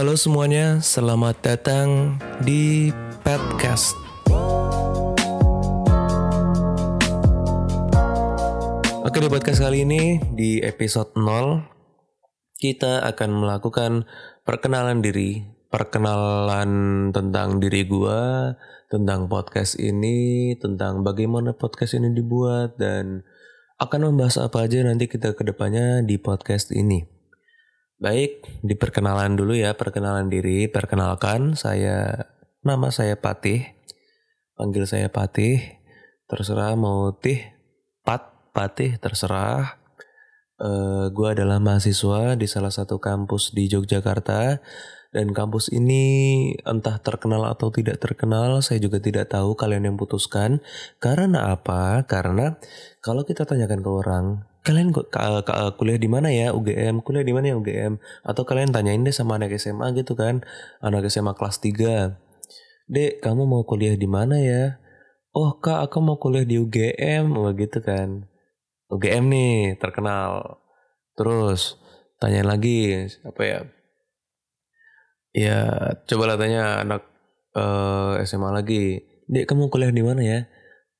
Halo semuanya, selamat datang di podcast. Oke di podcast kali ini di episode 0 kita akan melakukan perkenalan diri, perkenalan tentang diri gua, tentang podcast ini, tentang bagaimana podcast ini dibuat dan akan membahas apa aja nanti kita ke depannya di podcast ini. Baik, di perkenalan dulu ya, perkenalan diri. Perkenalkan, saya nama saya Patih. Panggil saya Patih. Terserah mau Tih, Pat, Patih, terserah. Uh, gue adalah mahasiswa di salah satu kampus di Yogyakarta dan kampus ini entah terkenal atau tidak terkenal, saya juga tidak tahu kalian yang putuskan. Karena apa? Karena kalau kita tanyakan ke orang, kalian kok kuliah di mana ya UGM? Kuliah di mana ya UGM? Atau kalian tanyain deh sama anak SMA gitu kan, anak SMA kelas 3. Dek, kamu mau kuliah di mana ya? Oh kak, aku mau kuliah di UGM, oh gitu kan. UGM nih terkenal. Terus tanyain lagi apa ya? Ya, coba lah tanya anak uh, eh, SMA lagi. Dek, kamu kuliah di mana ya?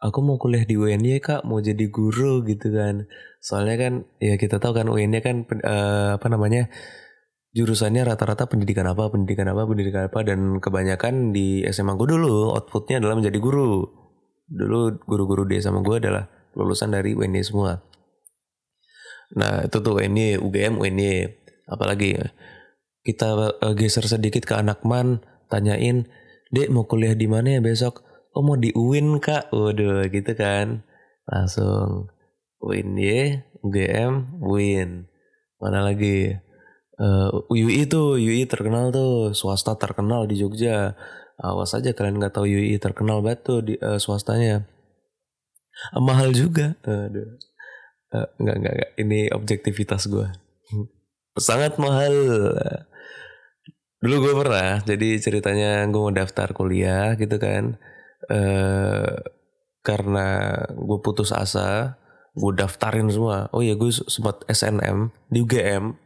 Aku mau kuliah di UNY kak, mau jadi guru gitu kan. Soalnya kan, ya kita tahu kan UNY kan uh, apa namanya jurusannya rata-rata pendidikan apa, pendidikan apa, pendidikan apa, dan kebanyakan di SMA gue dulu outputnya adalah menjadi guru. Dulu guru-guru di SMA gue adalah lulusan dari UNY semua. Nah itu tuh UNY, UGM, UNY, apalagi ya kita uh, geser sedikit ke anak man tanyain dek mau kuliah di mana ya besok oh mau di UIN kak? Waduh gitu kan. Langsung UIN ya UGM UIN mana lagi? Uh, eh, UI tuh UI terkenal tuh. Swasta terkenal di Jogja. Awas aja kalian nggak tahu UI terkenal banget tuh di uh, swastanya. Uh, mahal juga. Aduh. Uh, nggak nggak ini objektivitas gue sangat mahal. Dulu gue pernah, jadi ceritanya gue mau daftar kuliah gitu kan. Eh karena gue putus asa, gue daftarin semua. Oh iya gue sempat SNM di UGM,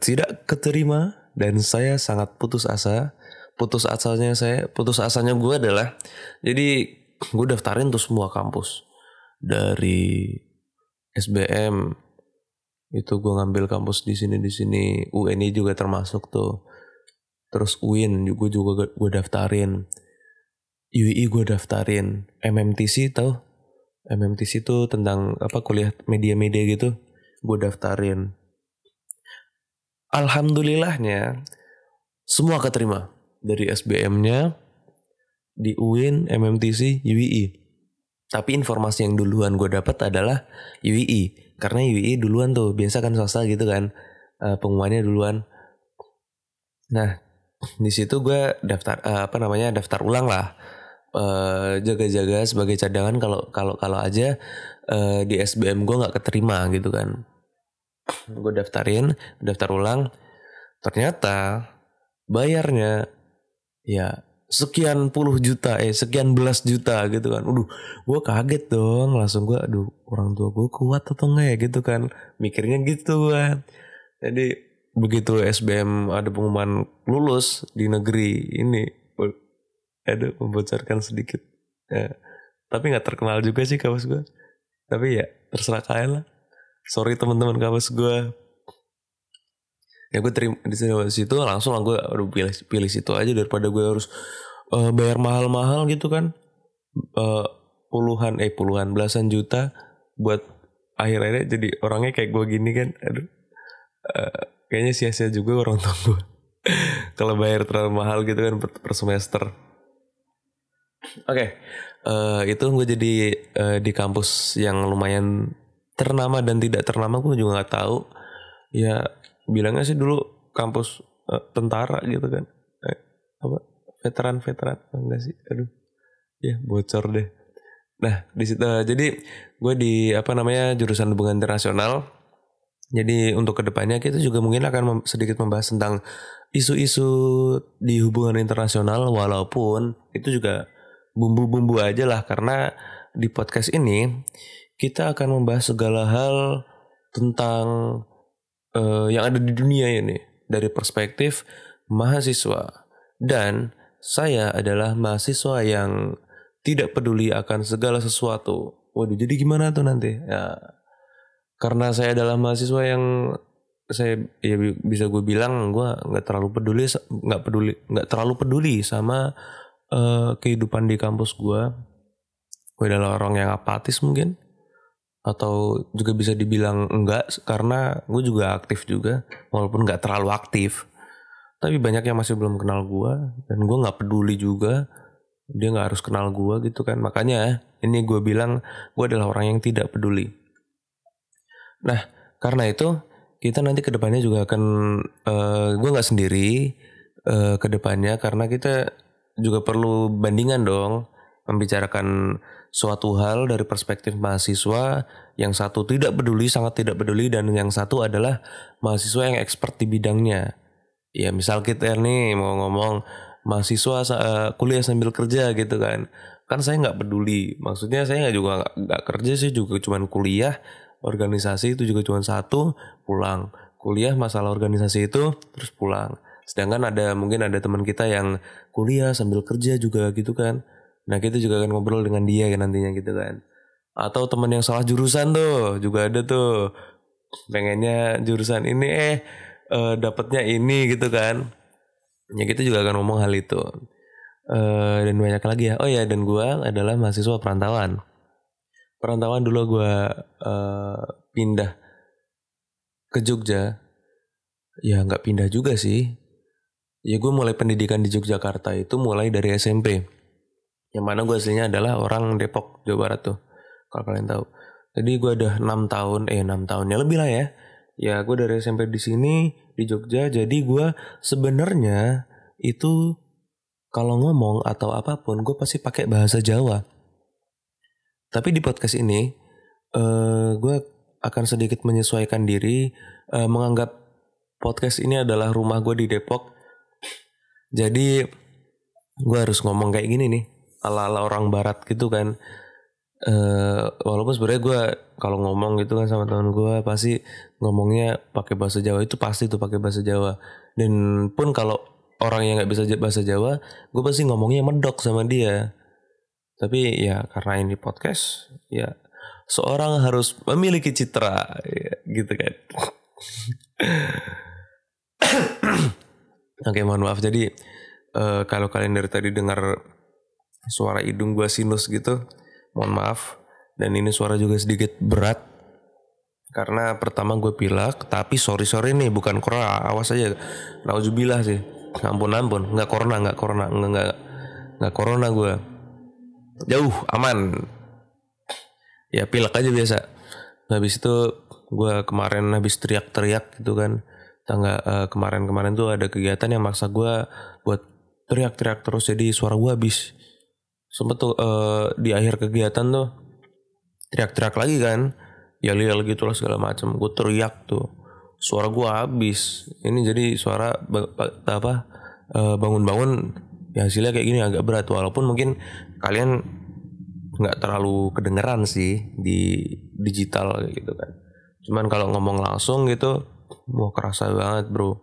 tidak keterima dan saya sangat putus asa. Putus asanya saya, putus asanya gue adalah, jadi gue daftarin tuh semua kampus. Dari SBM itu gue ngambil kampus di sini di sini. UNI juga termasuk tuh. Terus UIN gue juga gue daftarin UI gue daftarin MMTC tau? MMTC itu tentang apa kuliah media-media gitu. Gue daftarin. Alhamdulillahnya semua keterima. Dari SBM-nya di UIN, MMTC, UII. Tapi informasi yang duluan gue dapat adalah UII karena UII duluan tuh biasa kan swasta gitu kan. Uh, pengumumannya duluan. Nah di situ gue daftar uh, apa namanya daftar ulang lah uh, jaga-jaga sebagai cadangan kalau kalau kalau aja uh, di SBM gue nggak keterima gitu kan. Gue daftarin daftar ulang ternyata bayarnya ya sekian puluh juta eh sekian belas juta gitu kan. Udah gue kaget dong langsung gue aduh orang tua gue kuat atau enggak ya? Gitu kan. Mikirnya gitu kan. Jadi begitu SBM ada pengumuman lulus di negeri ini ada membocorkan sedikit. Ya. tapi nggak terkenal juga sih kawas gue tapi ya terserah kalian lah. Sorry teman-teman kawas gue ya gue terima di situ langsung lah gue udah pilih pilih situ aja daripada gue harus uh, bayar mahal-mahal gitu kan. Uh, puluhan eh puluhan belasan juta buat akhir-akhirnya jadi orangnya kayak gue gini kan. Aduh. Uh, kayaknya sia-sia juga orang tua gue kalau bayar terlalu mahal gitu kan per, per semester oke okay. uh, eh, itu gue jadi uh, di kampus yang lumayan ternama dan tidak ternama gue juga nggak tahu. Ya bilangnya sih dulu kampus uh, tentara gitu kan. Eh, apa? Veteran veteran enggak sih? Aduh ya bocor deh. Nah di situ uh, jadi gue di apa namanya jurusan hubungan internasional. Jadi untuk ke depannya kita juga mungkin akan mem sedikit membahas tentang isu-isu di hubungan internasional walaupun itu juga bumbu-bumbu aja lah karena di podcast ini kita akan membahas segala hal tentang uh, yang ada di dunia ini dari perspektif mahasiswa dan saya adalah mahasiswa yang tidak peduli akan segala sesuatu. Waduh, jadi gimana tuh nanti? Ya, karena saya adalah mahasiswa yang saya ya bisa gue bilang gue nggak terlalu peduli nggak peduli nggak terlalu peduli sama uh, kehidupan di kampus gue gue adalah orang yang apatis mungkin atau juga bisa dibilang enggak karena gue juga aktif juga walaupun nggak terlalu aktif. Tapi banyak yang masih belum kenal gue dan gue nggak peduli juga dia nggak harus kenal gue gitu kan. Makanya ini gue bilang gue adalah orang yang tidak peduli. Nah karena itu kita nanti ke depannya juga akan uh, eh, gue nggak sendiri uh, ke depannya karena kita juga perlu bandingan dong membicarakan suatu hal dari perspektif mahasiswa yang satu tidak peduli sangat tidak peduli dan yang satu adalah mahasiswa yang expert di bidangnya. Ya misal kita nih mau ngomong mahasiswa uh, kuliah sambil kerja gitu kan. Kan saya nggak peduli. Maksudnya saya nggak juga nggak kerja sih juga cuman kuliah organisasi itu juga cuma satu pulang. Kuliah masalah organisasi itu terus pulang sedangkan ada mungkin ada teman kita yang kuliah sambil kerja juga gitu kan. Nah kita juga akan ngobrol dengan dia kan nantinya gitu kan. Atau teman yang salah jurusan tuh juga ada tuh. Pengennya jurusan ini eh uh, dapatnya ini gitu kan. Ya kita juga akan ngomong hal itu. Uh, dan banyak lagi ya. Oh ya dan gue adalah mahasiswa perantauan. Perantauan dulu gue uh, pindah ke Jogja. Ya nggak pindah juga sih ya gue mulai pendidikan di Yogyakarta itu mulai dari SMP yang mana gue aslinya adalah orang Depok Jawa Barat tuh kalau kalian tahu. Jadi gue udah enam tahun eh enam tahun ya lebih lah ya. Ya gue dari SMP di sini di Jogja. Jadi gue sebenarnya itu kalau ngomong atau apa pun gue pasti pakai bahasa Jawa. Tapi di podcast ini uh, eh, gue akan sedikit menyesuaikan diri uh, menganggap podcast ini adalah rumah gue di Depok. Jadi gue harus ngomong kayak gini nih ala-ala orang barat gitu kan. Uh, walaupun sebenarnya gue kalau ngomong gitu kan sama teman gue pasti ngomongnya pakai bahasa Jawa itu pasti tuh pakai bahasa Jawa dan pun kalau orang yang nggak bisa bahasa Jawa gue pasti ngomongnya medok sama dia tapi ya karena ini podcast, ya seorang harus memiliki citra, ya, gitu kan. Oke, mohon maaf. Jadi uh, kalau kalian dari tadi dengar suara hidung gue sinus gitu, mohon maaf. Dan ini suara juga sedikit berat karena pertama gue pilek, tapi sorry sorry nih bukan corona, awas aja. Nauzubillah sih. Ampun ampun, nggak corona, nggak corona, nggak nggak nggak corona gue jauh aman ya pilek aja biasa habis itu gue kemarin habis teriak-teriak gitu kan tangga uh, kemarin-kemarin tuh ada kegiatan yang maksa gue buat teriak-teriak terus. Jadi suara gue habis. Sempet tuh uh, di akhir kegiatan tuh teriak-teriak lagi kan. Ya yel gitu lah segala macam gue teriak tuh. Suara gue habis. Ini jadi suara apa uh, bangun-bangun. Ya hasilnya kayak gini agak berat. Walaupun mungkin kalian nggak terlalu kedengeran sih di digital gitu kan. Cuman kalau ngomong langsung gitu mau kerasa banget bro.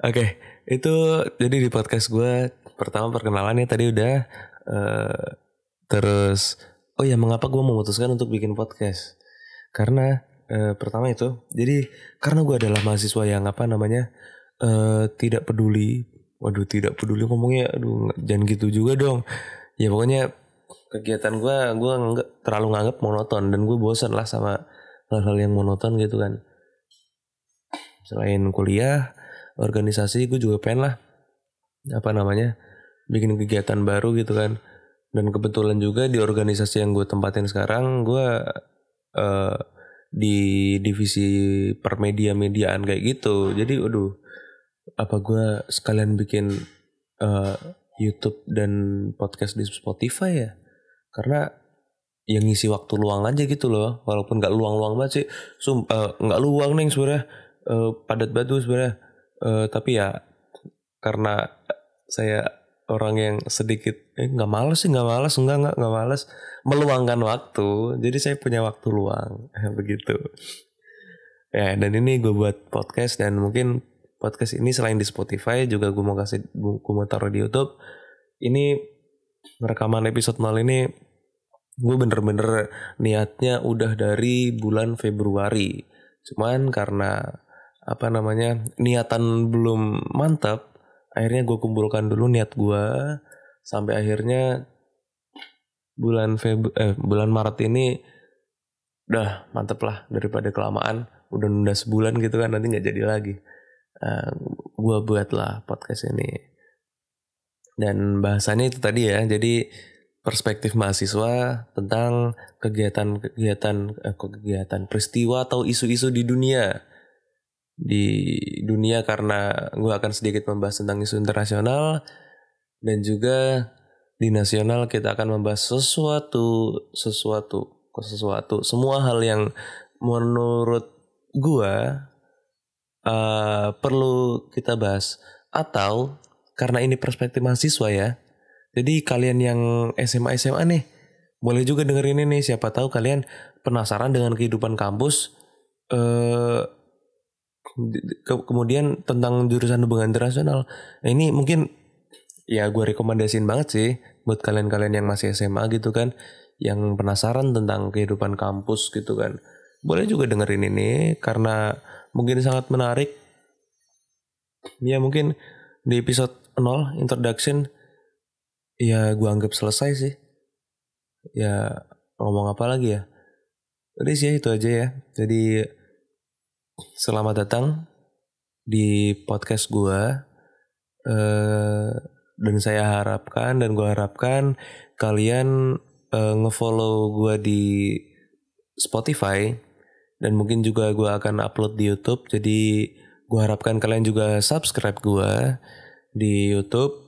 Oke itu jadi di podcast gue pertama perkenalannya tadi udah uh, terus oh ya mengapa gue memutuskan untuk bikin podcast? Karena uh, pertama itu jadi karena gue adalah mahasiswa yang apa namanya uh, tidak peduli waduh tidak peduli ngomongnya aduh jangan gitu juga dong. Ya pokoknya kegiatan gue gue nggak terlalu nganggap monoton dan gue bosan lah sama hal-hal yang monoton gitu kan selain kuliah organisasi gue juga pengen lah apa namanya bikin kegiatan baru gitu kan. Dan kebetulan juga di organisasi yang gue tempatin sekarang gue uh, di divisi permedia mediaan kayak gitu. Jadi aduh apa gue sekalian bikin uh, YouTube dan podcast di Spotify ya? Karena yang ngisi waktu luang aja gitu loh walaupun nggak luang-luang banget sih. Uh, nggak luang nih sebenarnya uh, padat batu sebenarnya uh, tapi ya karena saya orang yang sedikit eh nggak males sih nggak males enggak nggak nggak males meluangkan waktu jadi saya punya waktu luang begitu ya dan ini gue buat podcast dan mungkin podcast ini selain di Spotify juga gue mau kasih gue mau taruh di YouTube. Ini rekaman episode 0 ini gue bener-bener niatnya udah dari bulan Februari. Cuman karena apa namanya niatan belum mantap, akhirnya gue kumpulkan dulu niat gue sampai akhirnya bulan Feb eh bulan Maret ini udah mantep lah daripada kelamaan. Udah nunda sebulan gitu kan nanti nggak jadi lagi. Uh, eh, gue buat lah podcast ini. Dan bahasanya itu tadi ya jadi perspektif mahasiswa tentang kegiatan-kegiatan eh, kegiatan peristiwa atau isu-isu di dunia di dunia karena gue akan sedikit membahas tentang isu internasional. Dan juga di nasional kita akan membahas sesuatu sesuatu ke sesuatu semua hal yang menurut gua uh, perlu kita bahas. Atau karena ini perspektif mahasiswa ya jadi kalian yang SMA SMA nih boleh juga dengerin ini. Siapa tahu kalian penasaran dengan kehidupan kampus uh, ke kemudian tentang jurusan hubungan internasional. Nah, ini mungkin ya gue rekomendasiin banget sih buat kalian-kalian yang masih SMA gitu kan yang penasaran tentang kehidupan kampus gitu kan. Boleh juga dengerin ini karena mungkin sangat menarik. Ya mungkin di episode 0 introduction ya gue anggap selesai sih. Ya ngomong apa lagi ya? Jadi sih itu aja ya. Jadi selamat datang di podcast gue eh, dan saya harapkan dan gue harapkan kalian uh, ngefollow gue di Spotify dan mungkin juga gue akan upload di YouTube. Jadi gue harapkan kalian juga subscribe gue di YouTube.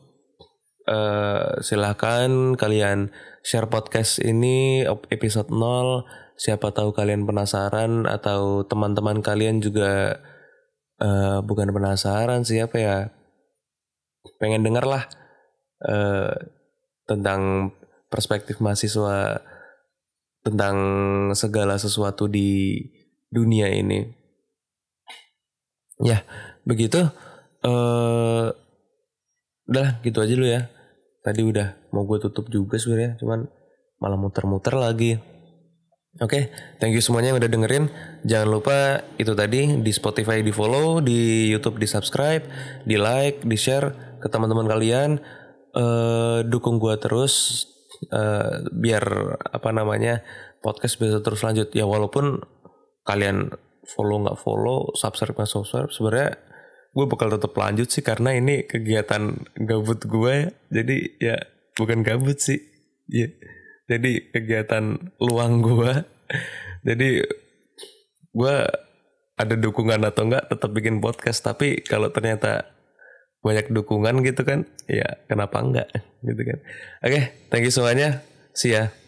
Uh, silahkan kalian share podcast ini episode 0 siapa tahu kalian penasaran atau teman-teman kalian juga uh, bukan penasaran siapa ya pengen denger lah uh, tentang perspektif mahasiswa tentang segala sesuatu di dunia ini. Ya, begitu. Uh, udah gitu aja lu ya. Tadi udah mau gue tutup juga sebenarnya, cuman malah muter-muter lagi. Oke, okay, thank you semuanya yang udah dengerin. Jangan lupa itu tadi di Spotify di follow, di YouTube di subscribe, di like, di share ke teman-teman kalian. Uh, dukung gue terus uh, biar apa namanya podcast bisa terus lanjut ya walaupun kalian follow nggak follow subscribe nggak subscribe sebenarnya gue bakal tetap lanjut sih karena ini kegiatan gabut gue ya. jadi ya bukan gabut sih ya jadi kegiatan luang gue jadi gue ada dukungan atau enggak tetap bikin podcast. Tapi kalau ternyata banyak dukungan gitu kan ya kenapa enggak? Gitu kan. Oke okay, thank you semuanya. See ya